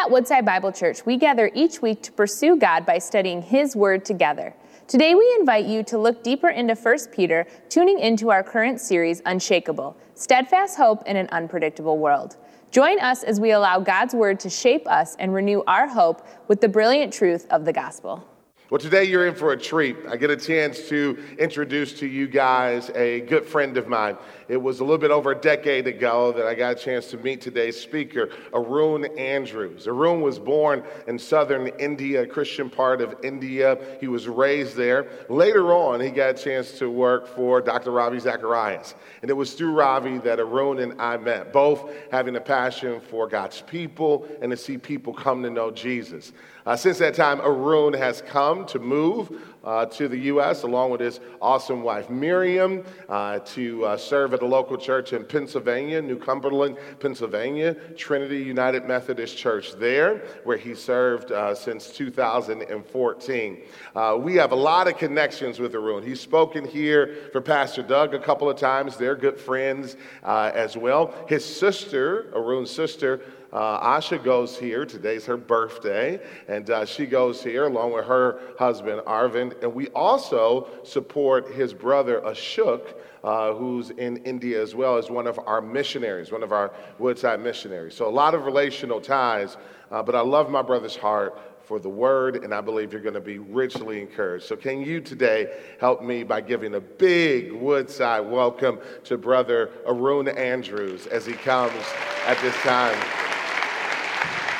At Woodside Bible Church, we gather each week to pursue God by studying His Word together. Today, we invite you to look deeper into 1 Peter, tuning into our current series, Unshakable Steadfast Hope in an Unpredictable World. Join us as we allow God's Word to shape us and renew our hope with the brilliant truth of the gospel. Well, today you're in for a treat. I get a chance to introduce to you guys a good friend of mine. It was a little bit over a decade ago that I got a chance to meet today's speaker, Arun Andrews. Arun was born in southern India, a Christian part of India. He was raised there. Later on, he got a chance to work for Dr. Ravi Zacharias. And it was through Ravi that Arun and I met, both having a passion for God's people and to see people come to know Jesus. Uh, since that time, Arun has come to move uh, to the U.S. along with his awesome wife Miriam uh, to uh, serve at a local church in Pennsylvania, New Cumberland, Pennsylvania, Trinity United Methodist Church there, where he served uh, since 2014. Uh, we have a lot of connections with Arun. He's spoken here for Pastor Doug a couple of times. They're good friends uh, as well. His sister, Arun's sister, uh, Asha goes here. Today's her birthday, and uh, she goes here along with her husband, Arvind. And we also support his brother, Ashok, uh, who's in India as well as one of our missionaries, one of our Woodside missionaries. So a lot of relational ties, uh, but I love my brother's heart for the word, and I believe you're going to be richly encouraged. So, can you today help me by giving a big Woodside welcome to Brother Arun Andrews as he comes at this time?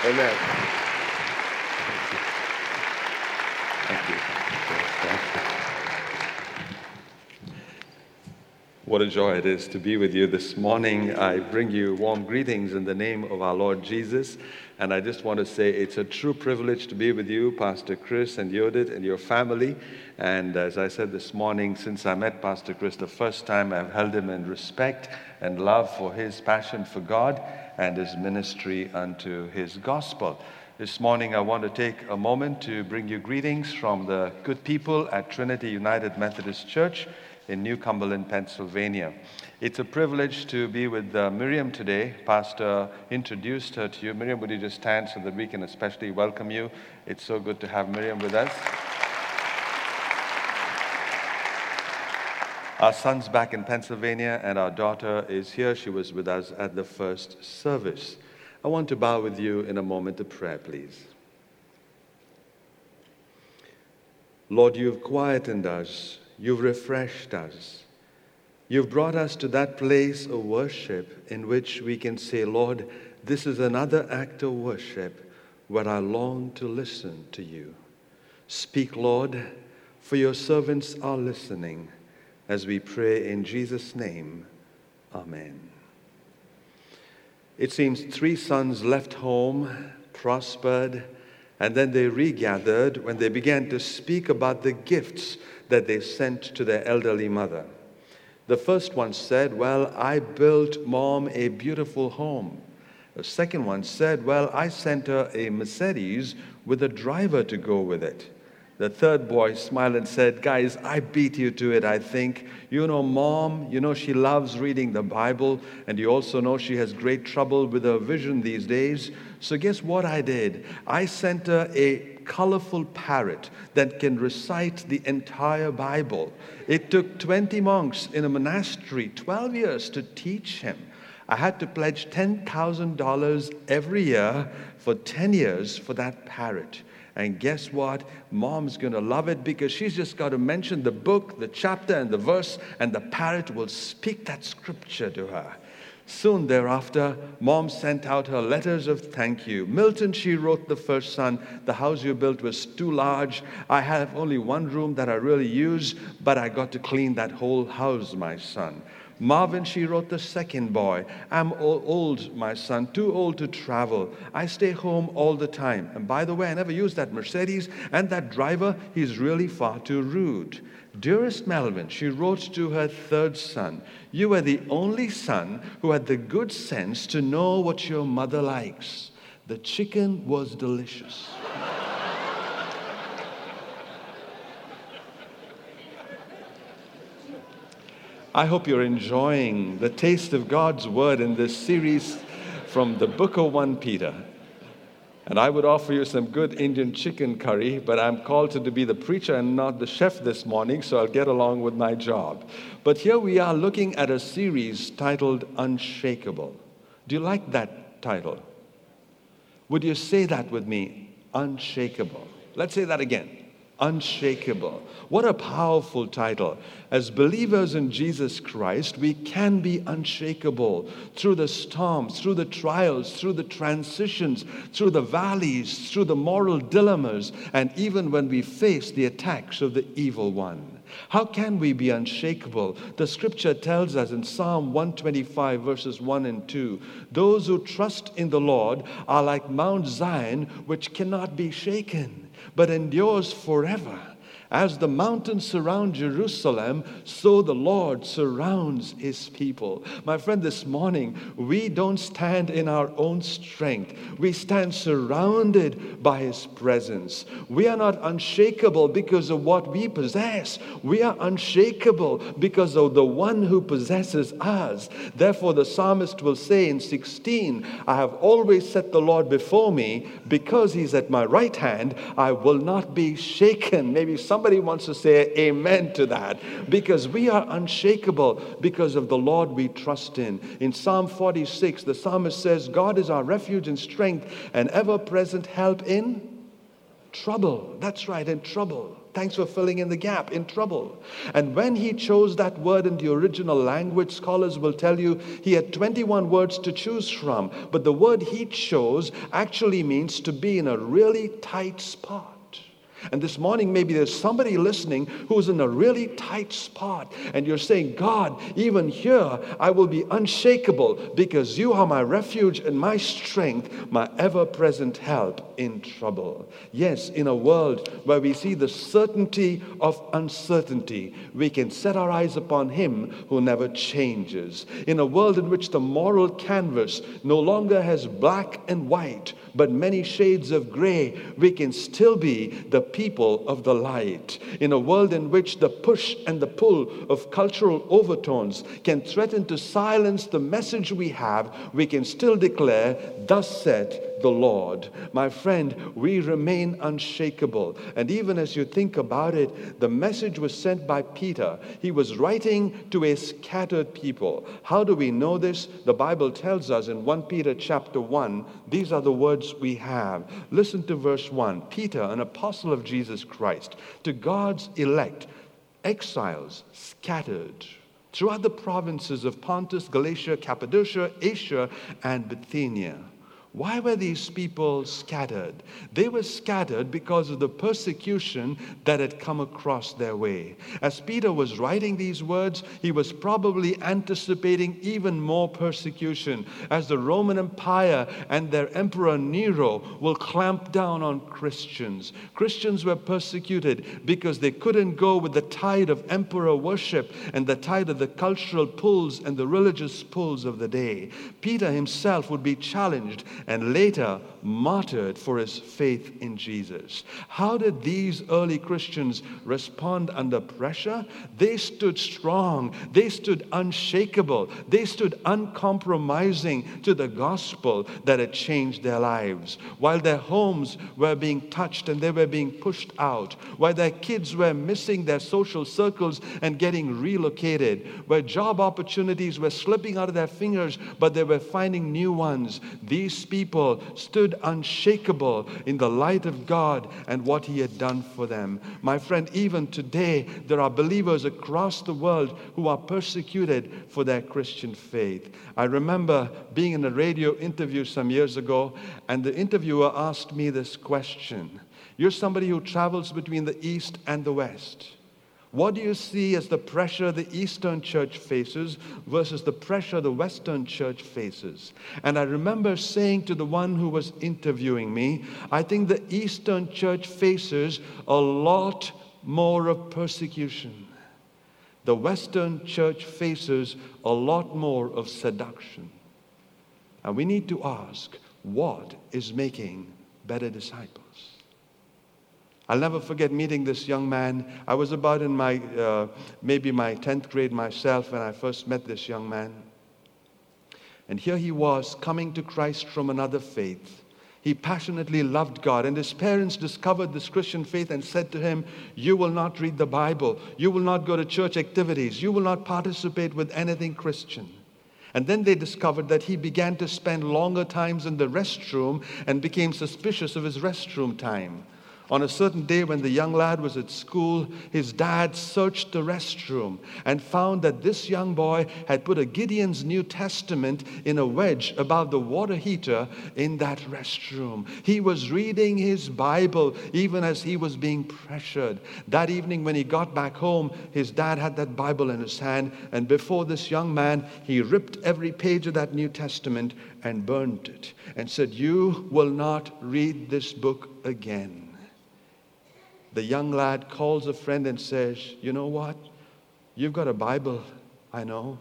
Amen. Thank you. What a joy it is to be with you this morning. I bring you warm greetings in the name of our Lord Jesus. And I just want to say it's a true privilege to be with you, Pastor Chris and Yodit and your family. And as I said this morning, since I met Pastor Chris the first time, I've held him in respect and love for his passion for God and his ministry unto his gospel. This morning, I want to take a moment to bring you greetings from the good people at Trinity United Methodist Church in New Cumberland, Pennsylvania. It's a privilege to be with uh, Miriam today. Pastor introduced her to you. Miriam, would you just stand so that we can especially welcome you? It's so good to have Miriam with us. Our son's back in Pennsylvania, and our daughter is here. She was with us at the first service. I want to bow with you in a moment of prayer, please. Lord, you've quietened us, you've refreshed us, you've brought us to that place of worship in which we can say, Lord, this is another act of worship where I long to listen to you. Speak, Lord, for your servants are listening as we pray in Jesus' name. Amen. It seems three sons left home, prospered, and then they regathered when they began to speak about the gifts that they sent to their elderly mother. The first one said, Well, I built mom a beautiful home. The second one said, Well, I sent her a Mercedes with a driver to go with it. The third boy smiled and said, Guys, I beat you to it, I think. You know, mom, you know, she loves reading the Bible, and you also know she has great trouble with her vision these days. So, guess what I did? I sent her a colorful parrot that can recite the entire Bible. It took 20 monks in a monastery 12 years to teach him. I had to pledge $10,000 every year for 10 years for that parrot. And guess what? Mom's going to love it because she's just got to mention the book, the chapter, and the verse, and the parrot will speak that scripture to her. Soon thereafter, mom sent out her letters of thank you. Milton, she wrote the first son, the house you built was too large. I have only one room that I really use, but I got to clean that whole house, my son. Marvin, she wrote the second boy. I'm old, my son, too old to travel. I stay home all the time. And by the way, I never use that Mercedes, and that driver, he's really far too rude. Dearest Melvin, she wrote to her third son, You were the only son who had the good sense to know what your mother likes. The chicken was delicious. I hope you're enjoying the taste of God's word in this series from the book of 1 Peter. And I would offer you some good Indian chicken curry, but I'm called to be the preacher and not the chef this morning, so I'll get along with my job. But here we are looking at a series titled Unshakable. Do you like that title? Would you say that with me? Unshakable. Let's say that again unshakable. What a powerful title. As believers in Jesus Christ, we can be unshakable through the storms, through the trials, through the transitions, through the valleys, through the moral dilemmas, and even when we face the attacks of the evil one. How can we be unshakable? The scripture tells us in Psalm 125, verses 1 and 2 those who trust in the Lord are like Mount Zion, which cannot be shaken but endures forever. As the mountains surround Jerusalem, so the Lord surrounds his people. My friend, this morning, we don't stand in our own strength. We stand surrounded by his presence. We are not unshakable because of what we possess. We are unshakable because of the one who possesses us. Therefore, the psalmist will say in 16, I have always set the Lord before me because he's at my right hand. I will not be shaken. Maybe some Somebody wants to say amen to that because we are unshakable because of the Lord we trust in. In Psalm 46, the psalmist says, God is our refuge and strength and ever present help in trouble. That's right, in trouble. Thanks for filling in the gap in trouble. And when he chose that word in the original language, scholars will tell you he had 21 words to choose from. But the word he chose actually means to be in a really tight spot. And this morning, maybe there's somebody listening who's in a really tight spot, and you're saying, God, even here, I will be unshakable because you are my refuge and my strength, my ever present help in trouble. Yes, in a world where we see the certainty of uncertainty, we can set our eyes upon Him who never changes. In a world in which the moral canvas no longer has black and white, but many shades of gray, we can still be the people of the light. In a world in which the push and the pull of cultural overtones can threaten to silence the message we have, we can still declare, Thus said the Lord. My friend, we remain unshakable. And even as you think about it, the message was sent by Peter. He was writing to a scattered people. How do we know this? The Bible tells us in 1 Peter chapter 1, these are the words we have. Listen to verse 1. Peter, an apostle of Jesus Christ, to God's elect, exiles scattered throughout the provinces of Pontus, Galatia, Cappadocia, Asia, and Bithynia. Why were these people scattered? They were scattered because of the persecution that had come across their way. As Peter was writing these words, he was probably anticipating even more persecution as the Roman Empire and their emperor Nero will clamp down on Christians. Christians were persecuted because they couldn't go with the tide of emperor worship and the tide of the cultural pulls and the religious pulls of the day. Peter himself would be challenged and later martyred for his faith in Jesus. How did these early Christians respond under pressure? They stood strong, they stood unshakable, they stood uncompromising to the gospel that had changed their lives. While their homes were being touched and they were being pushed out, while their kids were missing their social circles and getting relocated, where job opportunities were slipping out of their fingers, but they were finding new ones, these people stood unshakable in the light of God and what He had done for them. My friend, even today, there are believers across the world who are persecuted for their Christian faith. I remember being in a radio interview some years ago, and the interviewer asked me this question You're somebody who travels between the East and the West. What do you see as the pressure the Eastern church faces versus the pressure the Western church faces? And I remember saying to the one who was interviewing me, I think the Eastern church faces a lot more of persecution. The Western church faces a lot more of seduction. And we need to ask what is making better disciples? I'll never forget meeting this young man. I was about in my, uh, maybe my 10th grade myself when I first met this young man. And here he was coming to Christ from another faith. He passionately loved God, and his parents discovered this Christian faith and said to him, You will not read the Bible, you will not go to church activities, you will not participate with anything Christian. And then they discovered that he began to spend longer times in the restroom and became suspicious of his restroom time. On a certain day, when the young lad was at school, his dad searched the restroom and found that this young boy had put a Gideon's New Testament in a wedge above the water heater in that restroom. He was reading his Bible even as he was being pressured. That evening, when he got back home, his dad had that Bible in his hand, and before this young man, he ripped every page of that New Testament and burned it and said, You will not read this book again the young lad calls a friend and says, You know what? You've got a Bible, I know.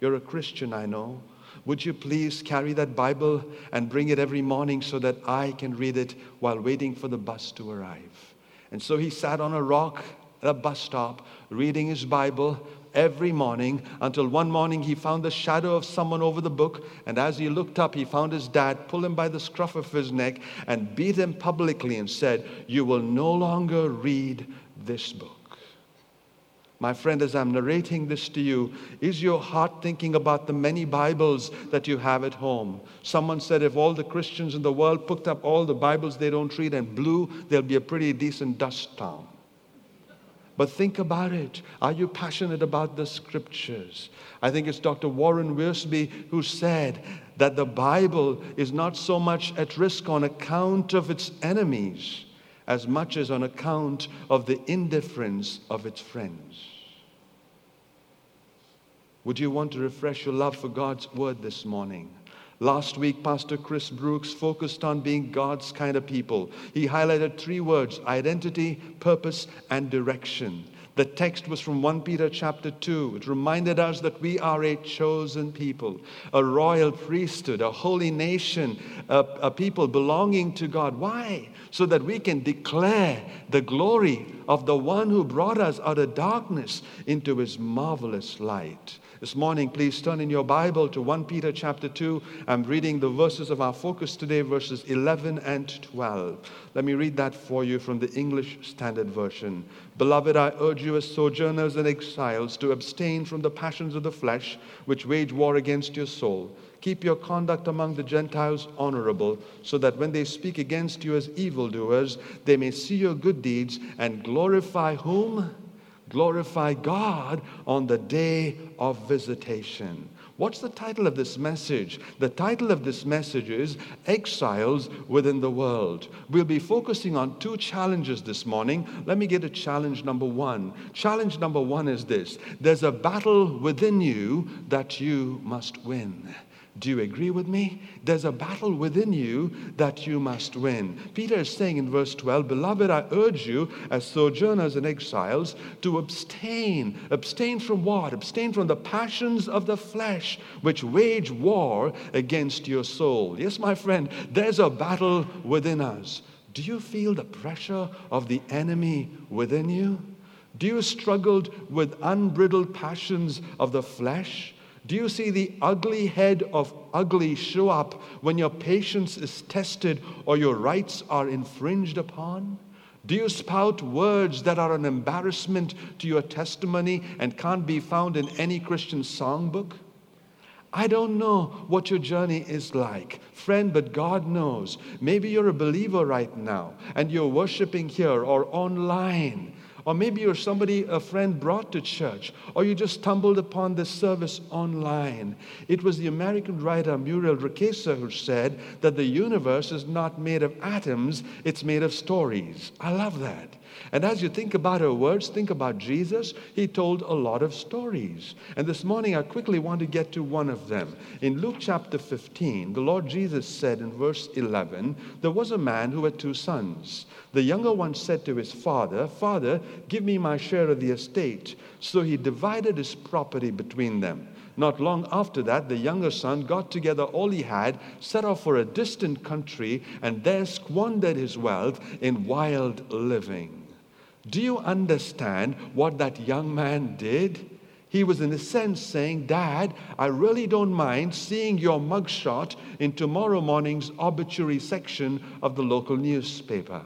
You're a Christian, I know. Would you please carry that Bible and bring it every morning so that I can read it while waiting for the bus to arrive? And so he sat on a rock at a bus stop reading his Bible every morning until one morning he found the shadow of someone over the book. And as he looked up, he found his dad pull him by the scruff of his neck and beat him publicly and said, You will no longer read this book. My friend, as I'm narrating this to you, is your heart thinking about the many Bibles that you have at home? Someone said if all the Christians in the world picked up all the Bibles they don't read and blew, there'll be a pretty decent dust town. But think about it. Are you passionate about the scriptures? I think it's Dr. Warren Wiersbe who said that the Bible is not so much at risk on account of its enemies as much as on account of the indifference of its friends. Would you want to refresh your love for God's word this morning? Last week, Pastor Chris Brooks focused on being God's kind of people. He highlighted three words identity, purpose, and direction. The text was from 1 Peter chapter 2. It reminded us that we are a chosen people, a royal priesthood, a holy nation, a, a, people belonging to God. Why? So that we can declare the glory of the one who brought us out of darkness into his marvelous light. This morning, please turn in your Bible to 1 Peter chapter 2. I'm reading the verses of our focus today, verses 11 and 12. Let me read that for you from the English Standard Version. Beloved, I urge you as sojourners and exiles to abstain from the passions of the flesh, which wage war against your soul. Keep your conduct among the Gentiles honorable, so that when they speak against you as evildoers, they may see your good deeds and glorify whom? Glorify God on the day of visitation. What's the title of this message? The title of this message is Exiles Within the World. We'll be focusing on two challenges this morning. Let me get to challenge number one. Challenge number one is this there's a battle within you that you must win. Do you agree with me? There's a battle within you that you must win. Peter is saying in verse 12, Beloved, I urge you, as sojourners and exiles, to abstain. Abstain from what? Abstain from the passions of the flesh, which wage war against your soul. Yes, my friend, there's a battle within us. Do you feel the pressure of the enemy within you? Do you struggle with unbridled passions of the flesh? Do you see the ugly head of ugly show up when your patience is tested or your rights are infringed upon? Do you spout words that are an embarrassment to your testimony and can't be found in any Christian songbook? I don't know what your journey is like, friend, but God knows. Maybe you're a believer right now and you're worshiping here or online or maybe you're somebody a friend brought to church, or you just stumbled upon this service online. It was the American writer Muriel Rukeyser who said that the universe is not made of atoms, it's made of stories. I love that. And as you think about her words, think about Jesus. He told a lot of stories. And this morning, I quickly want to get to one of them. In Luke chapter 15, the Lord Jesus said in verse 11, There was a man who had two sons. The younger one said to his father, Father, give me my share of the estate. So he divided his property between them. Not long after that, the younger son got together all he had, set off for a distant country, and there squandered his wealth in wild living. Do you understand what that young man did? He was, in a sense, saying, Dad, I really don't mind seeing your mugshot in tomorrow morning's obituary section of the local newspaper.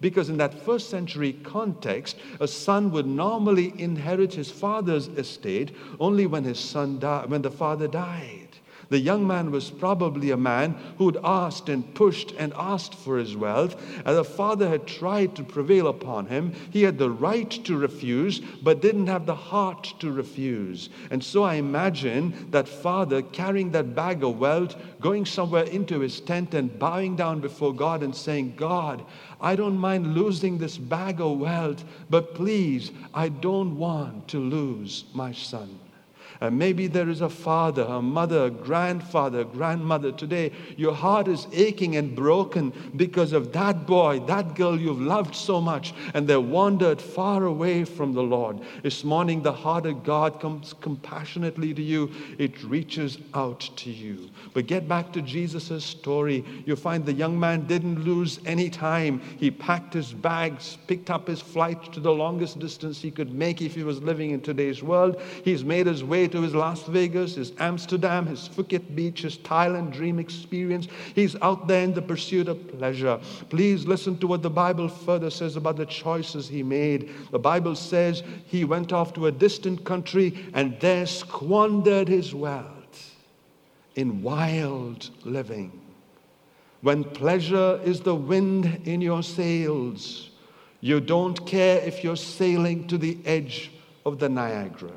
Because in that first century context, a son would normally inherit his father's estate only when his son died, when the father died. The young man was probably a man who'd asked and pushed and asked for his wealth, and the father had tried to prevail upon him. He had the right to refuse, but didn't have the heart to refuse. And so I imagine that father carrying that bag of wealth, going somewhere into his tent and bowing down before God and saying, God, I don't mind losing this bag of wealth, but please, I don't want to lose my son. And maybe there is a father, a mother, a grandfather, grandmother today. Your heart is aching and broken because of that boy, that girl you've loved so much, and they wandered far away from the Lord. This morning, the heart of God comes compassionately to you, it reaches out to you. But get back to Jesus' story. You'll find the young man didn't lose any time. He packed his bags, picked up his flight to the longest distance he could make if he was living in today's world. He's made his way to his Las Vegas, his Amsterdam, his Phuket Beach, his Thailand dream experience. He's out there in the pursuit of pleasure. Please listen to what the Bible further says about the choices he made. The Bible says he went off to a distant country and there squandered his wealth in wild living. When pleasure is the wind in your sails, you don't care if you're sailing to the edge of the Niagara.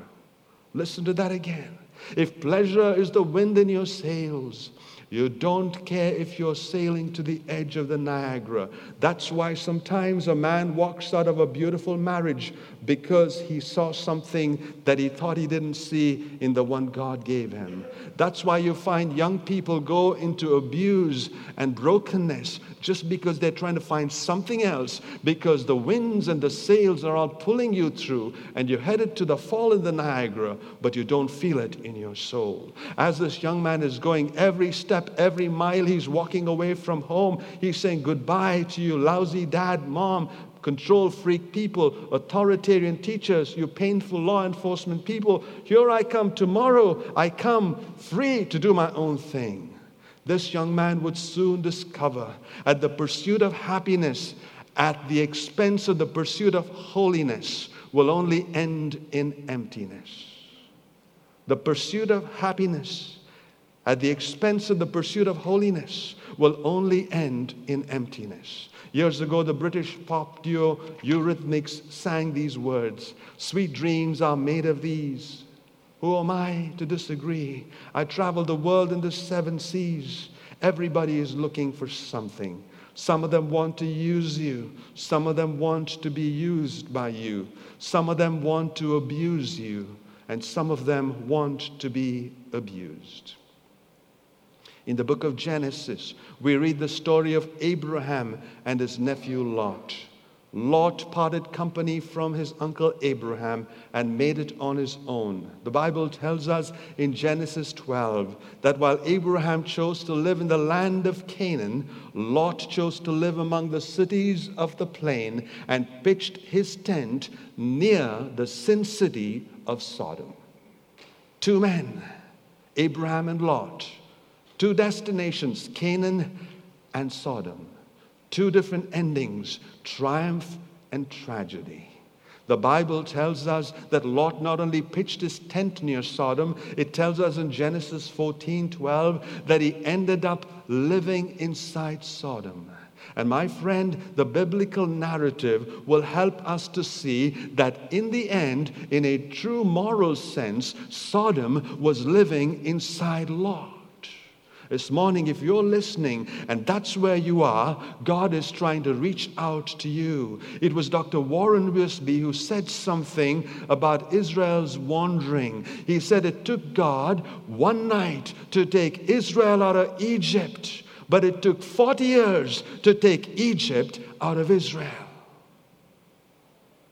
Listen to that again. If pleasure is the wind in your sails, you don't care if you're sailing to the edge of the Niagara. That's why sometimes a man walks out of a beautiful marriage because he saw something that he thought he didn't see in the one God gave him. That's why you find young people go into abuse and brokenness just because they're trying to find something else because the winds and the sails are all pulling you through and you're headed to the fall in the Niagara, but you don't feel it in your soul. As this young man is going every step every mile he's walking away from home, he's saying goodbye to you, lousy dad, mom, control freak people, authoritarian teachers, you painful law enforcement people. Here I come tomorrow. I come free to do my own thing. This young man would soon discover at the pursuit of happiness, at the expense of the pursuit of holiness, will only end in emptiness. The pursuit of happiness at the expense of the pursuit of holiness will only end in emptiness. Years ago, the British pop duo Eurythmics sang these words Sweet dreams are made of these. Who am I to disagree? I travel the world in the seven seas. Everybody is looking for something. Some of them want to use you. Some of them want to be used by you. Some of them want to abuse you. And some of them want to be abused. In the book of Genesis, we read the story of Abraham and his nephew Lot. Lot parted company from his uncle Abraham and made it on his own. The Bible tells us in Genesis 12 that while Abraham chose to live in the land of Canaan, Lot chose to live among the cities of the plain and pitched his tent near the sin city of Sodom. Two men, Abraham and Lot Two destinations, Canaan and Sodom. Two different endings, triumph and tragedy. The Bible tells us that Lot not only pitched his tent near Sodom, it tells us in Genesis 14 12 that he ended up living inside Sodom. And my friend, the biblical narrative will help us to see that in the end, in a true moral sense, Sodom was living inside Lot. This morning, if you're listening and that's where you are, God is trying to reach out to you. It was Dr. Warren Wiersbe who said something about Israel's wandering. He said it took God one night to take Israel out of Egypt, but it took 40 years to take Egypt out of Israel.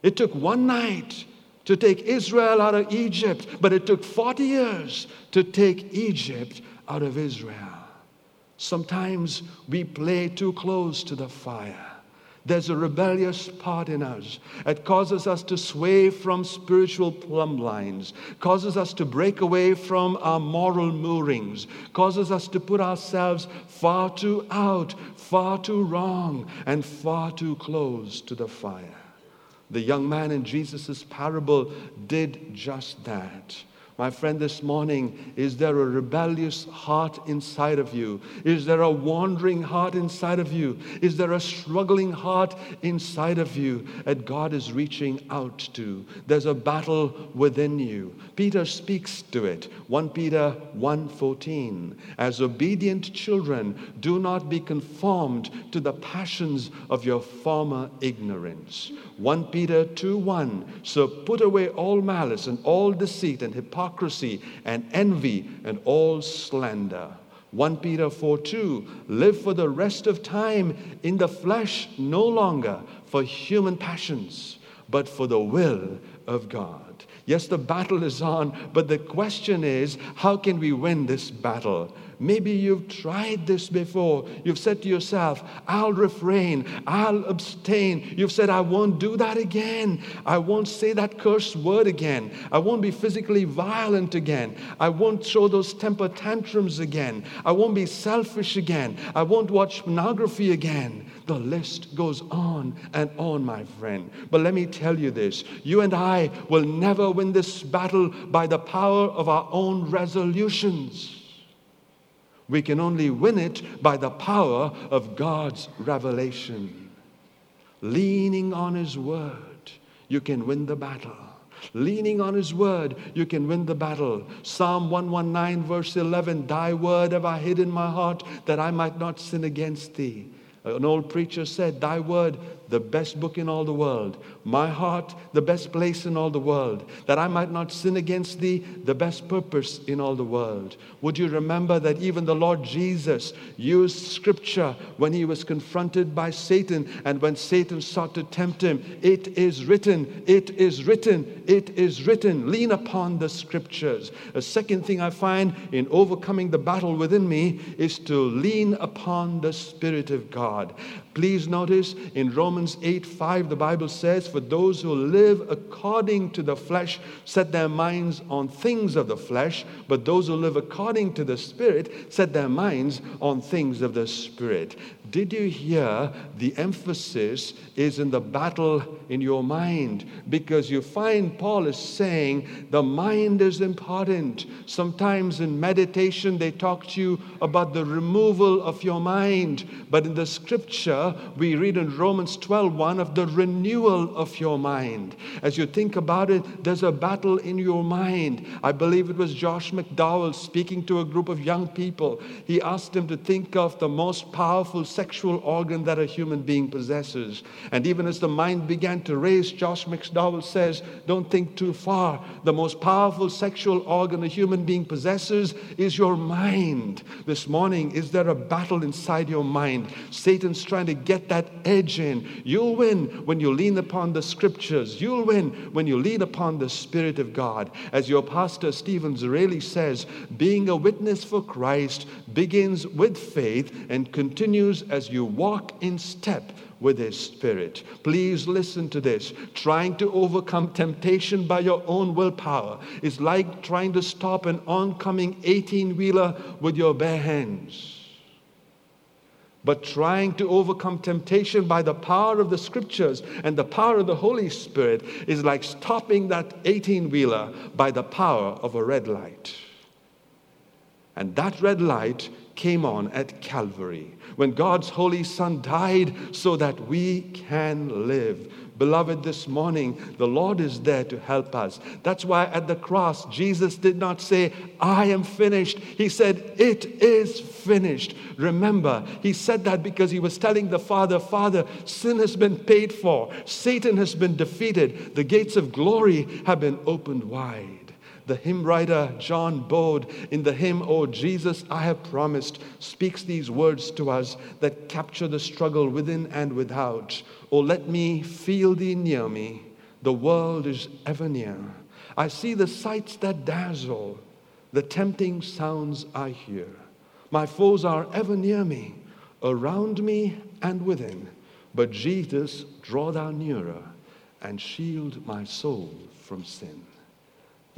It took one night to take Israel out of Egypt, but it took 40 years to take Egypt out of Israel. Sometimes we play too close to the fire. There's a rebellious part in us. It causes us to sway from spiritual plumb lines, causes us to break away from our moral moorings, causes us to put ourselves far too out, far too wrong, and far too close to the fire. The young man in Jesus' parable did just that. My friend, this morning, is there a rebellious heart inside of you? Is there a wandering heart inside of you? Is there a struggling heart inside of you that God is reaching out to? There's a battle within you. Peter speaks to it. 1 Peter 1:14. As obedient children, do not be conformed to the passions of your former ignorance. 1 Peter 2:1. So put away all malice and all deceit and hypocrisy hypocrisy and envy and all slander. 1 Peter 4 2, live for the rest of time in the flesh, no longer for human passions, but for the will of God. Yes, the battle is on, but the question is how can we win this battle? Maybe you've tried this before. You've said to yourself, I'll refrain, I'll abstain. You've said, I won't do that again. I won't say that cursed word again. I won't be physically violent again. I won't show those temper tantrums again. I won't be selfish again. I won't watch pornography again. The list goes on and on, my friend. But let me tell you this you and I will never win this battle by the power of our own resolutions. We can only win it by the power of God's revelation. Leaning on His Word, you can win the battle. Leaning on His Word, you can win the battle. Psalm 119, verse 11 Thy Word have I hid in my heart that I might not sin against Thee. An old preacher said, Thy Word the best book in all the world. My heart, the best place in all the world, that I might not sin against thee, the best purpose in all the world. Would you remember that even the Lord Jesus used scripture when he was confronted by Satan and when Satan sought to tempt him? It is written, it is written, it is written. Lean upon the scriptures. A second thing I find in overcoming the battle within me is to lean upon the Spirit of God. Please notice in Romans 8 5, the Bible says, For those who live according to the flesh set their minds on things of the flesh, but those who live according to the Spirit set their minds on things of the Spirit. Did you hear the emphasis is in the battle in your mind? Because you find Paul is saying the mind is important. Sometimes in meditation, they talk to you about the removal of your mind. But in the scripture, we read in Romans 12 1 of the renewal of your mind. As you think about it, there's a battle in your mind. I believe it was Josh McDowell speaking to a group of young people. He asked them to think of the most powerful sexual organ that a human being possesses. And even as the mind began to race, Josh McDowell says, Don't think too far. The most powerful sexual organ a human being possesses is your mind. This morning, is there a battle inside your mind? Satan's trying to get that edge in. You'll win when you lean upon the scriptures. You'll win when you lean upon the Spirit of God. As your pastor Stephen Zereli says, being a witness for Christ begins with faith and continues as you walk in step with His Spirit. Please listen to this. Trying to overcome temptation by your own willpower is like trying to stop an oncoming 18 wheeler with your bare hands. But trying to overcome temptation by the power of the scriptures and the power of the Holy Spirit is like stopping that 18 wheeler by the power of a red light. And that red light came on at Calvary when God's Holy Son died so that we can live. Beloved, this morning, the Lord is there to help us. That's why at the cross, Jesus did not say, I am finished. He said, It is finished. Remember, he said that because he was telling the Father, Father, sin has been paid for, Satan has been defeated, the gates of glory have been opened wide. The hymn writer John Bode in the hymn, O Jesus, I have promised, speaks these words to us that capture the struggle within and without. Oh, let me feel thee near me. The world is ever near. I see the sights that dazzle, the tempting sounds I hear. My foes are ever near me, around me and within. But Jesus, draw thou nearer and shield my soul from sin.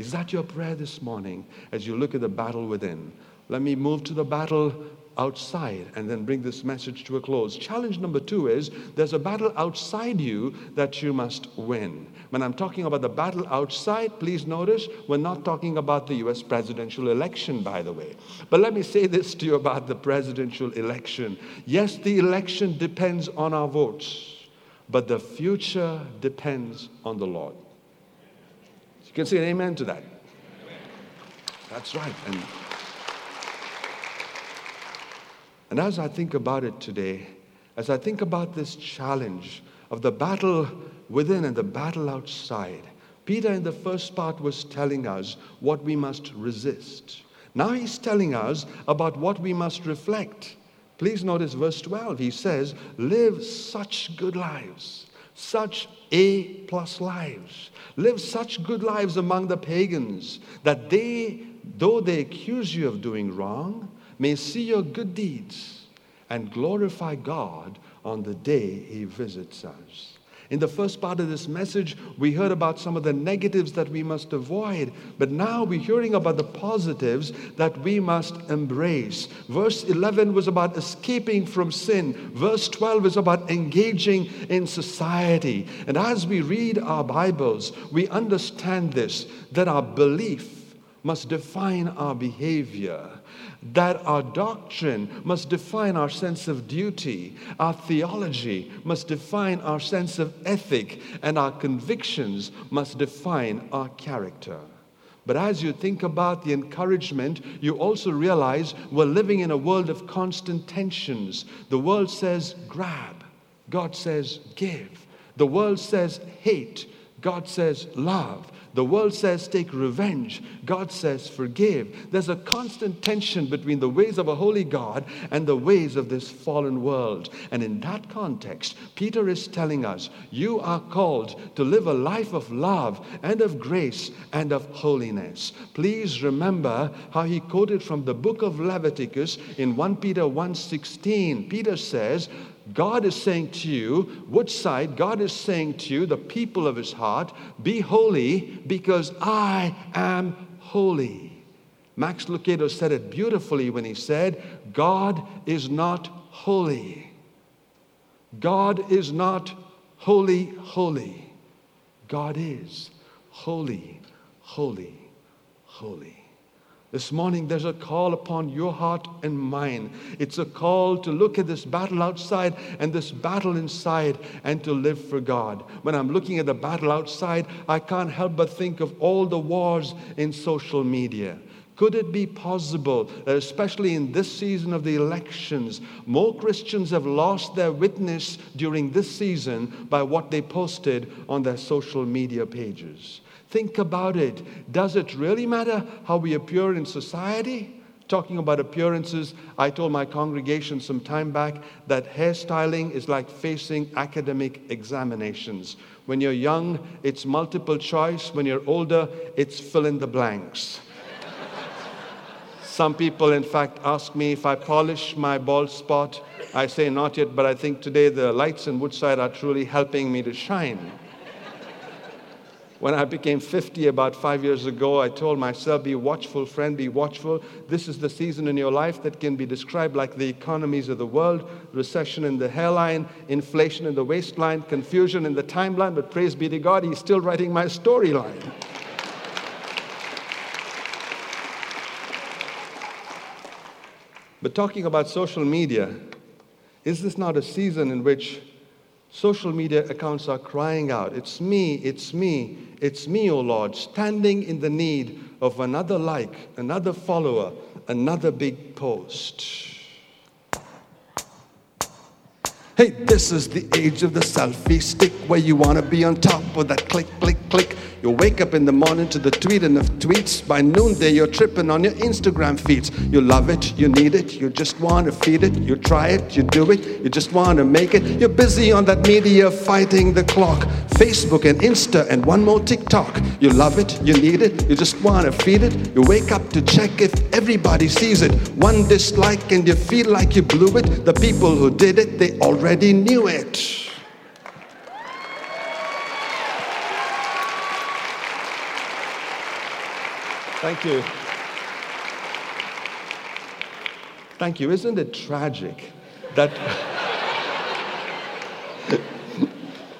Is that your prayer this morning as you look at the battle within? Let me move to the battle outside and then bring this message to a close. Challenge number two is there's a battle outside you that you must win. When I'm talking about the battle outside, please notice we're not talking about the US presidential election, by the way. But let me say this to you about the presidential election. Yes, the election depends on our votes, but the future depends on the Lord. You can say an amen to that. That's right. And And as I think about it today, as I think about this challenge of the battle within and the battle outside, Peter in the first part was telling us what we must resist. Now he's telling us about what we must reflect. Please notice verse 12. He says, Live such good lives, such A plus lives. Live such good lives among the pagans that they, though they accuse you of doing wrong, may see your good deeds and glorify God on the day He visits us. In the first part of this message, we heard about some of the negatives that we must avoid, but now we're hearing about the positives that we must embrace. Verse 11 was about escaping from sin, verse 12 is about engaging in society. And as we read our Bibles, we understand this that our belief must define our behavior that our doctrine must define our sense of duty, our theology must define our sense of ethic, and our convictions must define our character. But as you think about the encouragement, you also realize we're living in a world of constant tensions. The world says grab, God says give. The world says hate, God says love. The world says take revenge. God says forgive. There's a constant tension between the ways of a holy God and the ways of this fallen world. And in that context, Peter is telling us you are called to live a life of love and of grace and of holiness. Please remember how he quoted from the book of Leviticus in 1 Peter 1:16. Peter says, God is saying to you, Woodside, God is saying to you, the people of his heart, be holy because I am holy. Max Lucado said it beautifully when he said, God is not holy. God is not holy, holy. God is holy, holy, holy. This morning, there's a call upon your heart and mine. It's a call to look at this battle outside and this battle inside and to live for God. When I'm looking at the battle outside, I can't help but think of all the wars in social media. Could it be possible especially in this season of the elections, more Christians have lost their witness during this season by what they posted on their social media pages? Think about it. Does it really matter how we appear in society? Talking about appearances, I told my congregation some time back that hairstyling is like facing academic examinations. When you're young, it's multiple choice. When you're older, it's fill in the blanks. Some people, in fact, ask me if I polish my bald spot. I say not yet, but I think today the lights in Woodside are truly helping me to shine. When I became 50 about five years ago, I told myself, be watchful, friend, be watchful. This is the season in your life that can be described like the economies of the world recession in the hairline, inflation in the waistline, confusion in the timeline. But praise be to God, He's still writing my storyline. but talking about social media, is this not a season in which social media accounts are crying out, It's me, it's me, it's me, O Lord, standing in the need of another like, another follower, another big post. Hey, this is the age of the selfie stick where you want to be on top of that click, click, click. You wake up in the morning to the tweeting of tweets. By noonday, you're tripping on your Instagram feeds. You love it, you need it, you just want to feed it. You try it, you do it, you just want to make it. You're busy on that media fighting the clock. Facebook and Insta and one more TikTok. You love it, you need it, you just want to feed it. You wake up to check if everybody sees it. One dislike and you feel like you blew it. The people who did it, they already already knew it. Thank you. Thank you. Isn't it tragic that,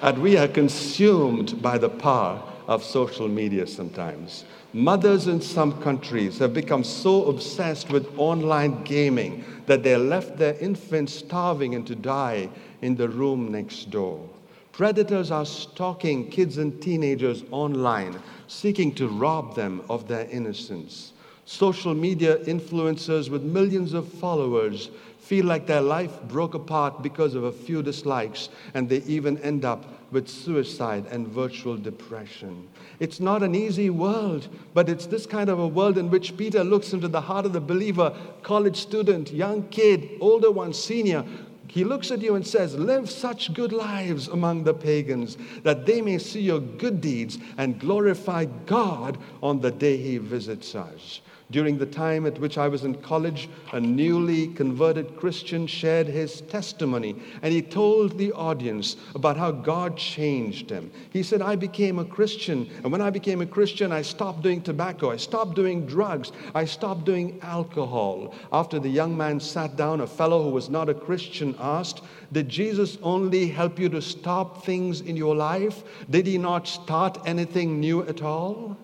that we are consumed by the power of social media sometimes? Mothers in some countries have become so obsessed with online gaming that they left their infants starving and to die in the room next door. Predators are stalking kids and teenagers online, seeking to rob them of their innocence. Social media influencers with millions of followers feel like their life broke apart because of a few dislikes, and they even end up with suicide and virtual depression. It's not an easy world, but it's this kind of a world in which Peter looks into the heart of the believer, college student, young kid, older one, senior, he looks at you and says, Live such good lives among the pagans that they may see your good deeds and glorify God on the day he visits us. During the time at which I was in college, a newly converted Christian shared his testimony and he told the audience about how God changed him. He said, I became a Christian, and when I became a Christian, I stopped doing tobacco, I stopped doing drugs, I stopped doing alcohol. After the young man sat down, a fellow who was not a Christian asked, Did Jesus only help you to stop things in your life? Did he not start anything new at all?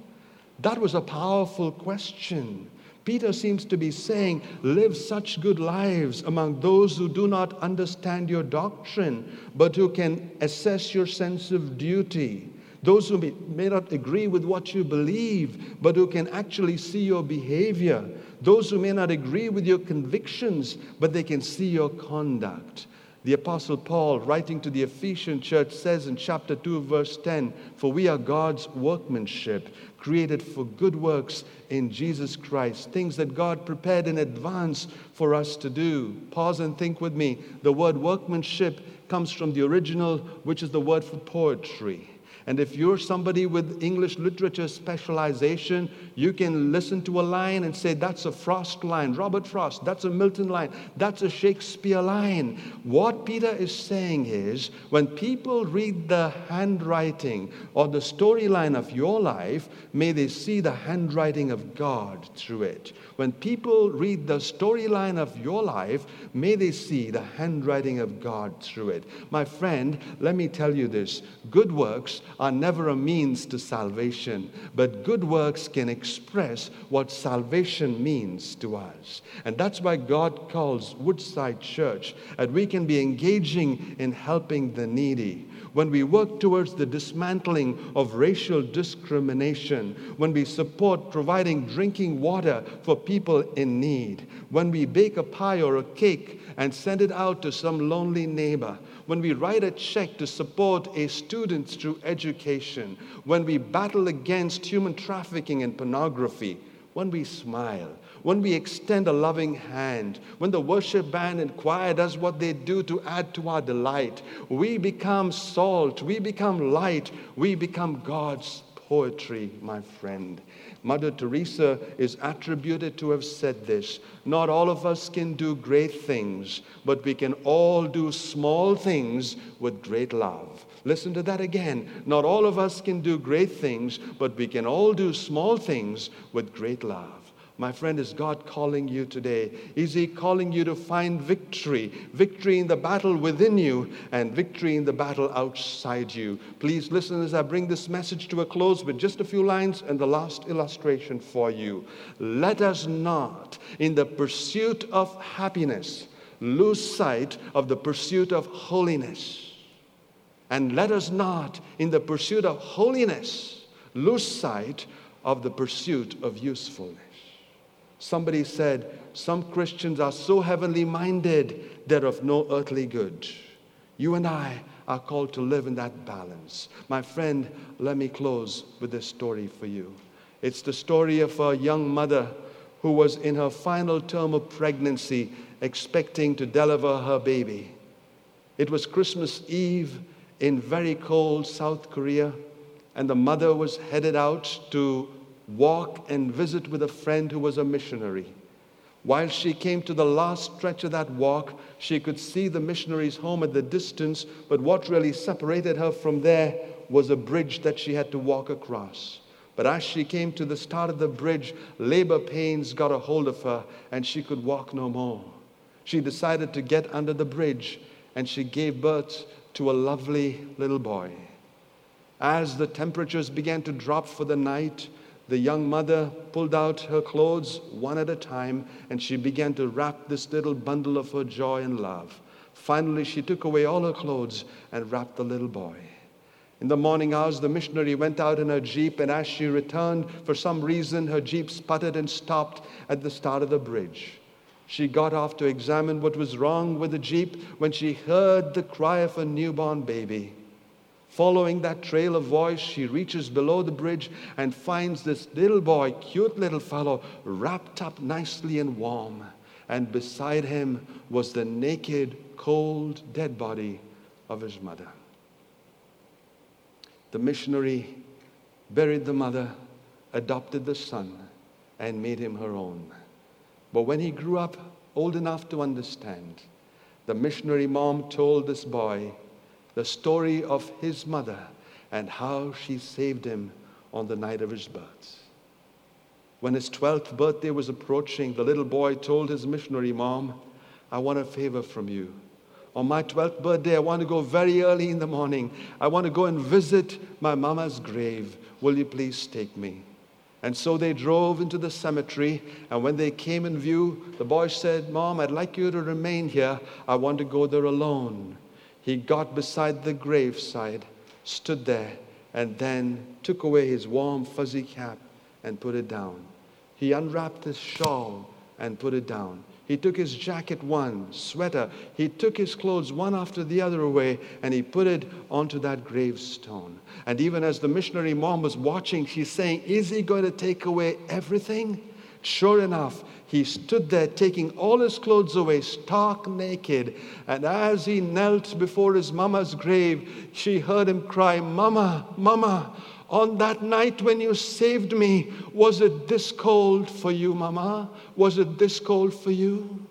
That was a powerful question. Peter seems to be saying, Live such good lives among those who do not understand your doctrine, but who can assess your sense of duty. Those who may, not agree with what you believe, but who can actually see your behavior. Those who may not agree with your convictions, but they can see your conduct. The Apostle Paul, writing to the Ephesian church, says in chapter 2, verse 10 For we are God's workmanship, created for good works in Jesus Christ, things that God prepared in advance for us to do. Pause and think with me. The word workmanship comes from the original, which is the word for poetry. And if you're somebody with English literature specialization, you can listen to a line and say, that's a Frost line, Robert Frost, that's a Milton line, that's a Shakespeare line. What Peter is saying is, when people read the handwriting or the storyline of your life, may they see the handwriting of God through it. When people read the storyline of your life, may they see the handwriting of God through it. My friend, let me tell you this good works are never a means to salvation, but good works can express what salvation means to us. And that's why God calls Woodside Church, that we can be engaging in helping the needy when we work towards the dismantling of racial discrimination, when we support providing drinking water for people in need, when we bake a pie or a cake and send it out to some lonely neighbor, when we write a check to support a student through education, when we battle against human trafficking and pornography, when we smile, when we extend a loving hand, when the worship band and choir does what they do to add to our delight, we become salt, we become light, we become God's poetry, my friend. Mother Teresa is attributed to have said this Not all of us can do great things, but we can all do small things with great love. Listen to that again. Not all of us can do great things, but we can all do small things with great love. My friend, is God calling you today? Is He calling you to find victory? Victory in the battle within you and victory in the battle outside you. Please listen as I bring this message to a close with just a few lines and the last illustration for you. Let us not, in the pursuit of happiness, lose sight of the pursuit of holiness. And let us not, in the pursuit of holiness, lose sight of the pursuit of usefulness. Somebody said, Some Christians are so heavenly minded, they're of no earthly good. You and I are called to live in that balance. My friend, let me close with this story for you. It's the story of a young mother who was in her final term of pregnancy, expecting to deliver her baby. It was Christmas Eve in very cold South Korea, and the mother was headed out to walk and visit with a friend who was a missionary. While she came to the last stretch of that walk, she could see the missionary's home at the distance, but what really separated her from there was a bridge that she had to walk across. But as she came to the start of the bridge, labor pains got a hold of her and she could walk no more. She decided to get under the bridge and she gave birth to a lovely little boy. As the temperatures began to drop for the night, the young mother pulled out her clothes one at a time and she began to wrap this little bundle of her joy and love. Finally, she took away all her clothes and wrapped the little boy. In the morning hours, the missionary went out in her jeep, and as she returned, for some reason, her jeep sputtered and stopped at the start of the bridge. She got off to examine what was wrong with the jeep when she heard the cry of a newborn baby. Following that trail of voice, she reaches below the bridge and finds this little boy, cute little fellow, wrapped up nicely and warm. And beside him was the naked, cold, dead body of his mother. The missionary buried the mother, adopted the son, and made him her own. But when he grew up old enough to understand, the missionary mom told this boy the story of his mother and how she saved him on the night of his birth. When his 12th birthday was approaching, the little boy told his missionary mom, I want a favor from you on my 12th birthday, I want to go very early in the morning. I want to go and visit my mama's grave. Will you please take me? And so they drove into the cemetery. And when they came in view, the boy said, Mom, I'd like you to remain here. I want to go there alone. He got beside the graveside, stood there, and then took away his warm, fuzzy cap and put it down. He unwrapped his shawl and put it down. He took his jacket one, sweater. He took his clothes one after the other away and he put it onto that gravestone. And even as the missionary mom was watching, she's saying, Is he going to take away everything? Sure enough, he stood there taking all his clothes away, stark naked. And as he knelt before his mama's grave, she heard him cry, Mama, Mama, on that night when you saved me, was it this cold for you, Mama? Was it this cold for you?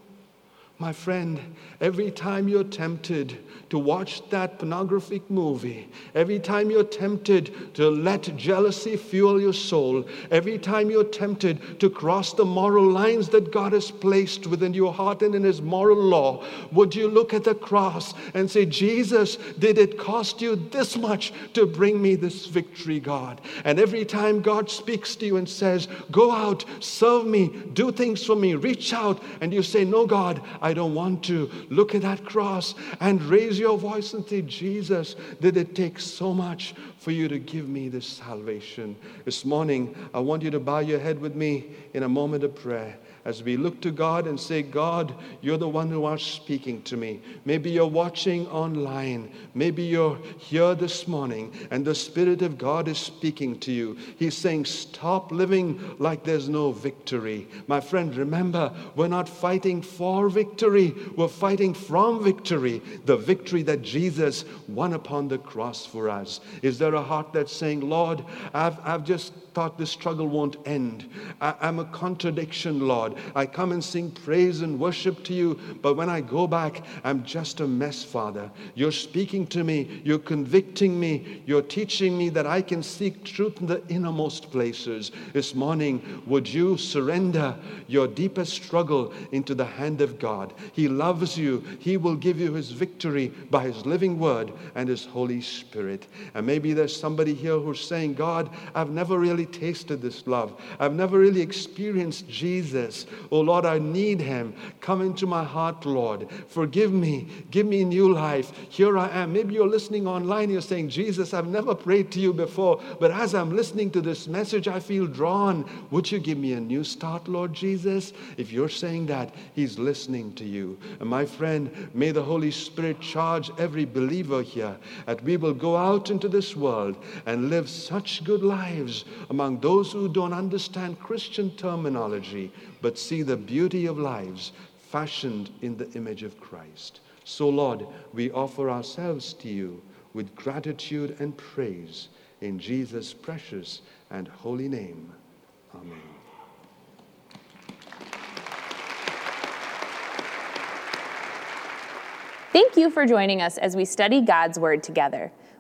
My friend, every time you're tempted to watch that pornographic movie, every time you're tempted to let jealousy fuel your soul, every time you're tempted to cross the moral lines that God has placed within your heart and in His moral law, would you look at the cross and say, Jesus, did it cost you this much to bring me this victory, God? And every time God speaks to you and says, Go out, serve me, do things for me, reach out, and you say, No, God, don't want to, look at that cross and raise your voice and say, Jesus, did it take so much for you to give me this salvation? This morning, I want you to bow your head with me in a moment of prayer as we look to God and say, God, you're the one who are speaking to me. Maybe you're watching online. Maybe you're here this morning and the Spirit of God is speaking to you. He's saying, Stop living like there's no victory. My friend, remember, we're not fighting for victory, we're fighting from victory. The victory that Jesus won upon the cross for us. Is there a heart that's saying, Lord, I've, I've just thought this struggle won't end. I, am a contradiction, Lord. I come and sing praise and worship to you, but when I go back, I'm just a mess, Father. You're speaking to me, you're convicting me, you're teaching me that I can seek truth in the innermost places. This morning, would you surrender your deepest struggle into the hand of God? He loves you, He will give you His victory by His living word and His Holy Spirit. And maybe there's somebody here who's saying, God, I've never really tasted this love. I've never really experienced Jesus. Oh Lord, I need him. Come into my heart, Lord. Forgive me. Give me new life. Here I am. Maybe you're listening online. You're saying, Jesus, I've never prayed to you before, but as I'm listening to this message, I feel drawn. Would you give me a new start, Lord Jesus? If you're saying that, he's listening to you. And my friend, may the Holy Spirit charge every believer here that we will go out into this world and live such good lives among those who don't understand Christian terminology, but see the beauty of lives fashioned in the image of Christ. So, Lord, we offer ourselves to you with gratitude and praise in Jesus' precious and holy name. Amen. Thank you for joining us as we study God's Word together.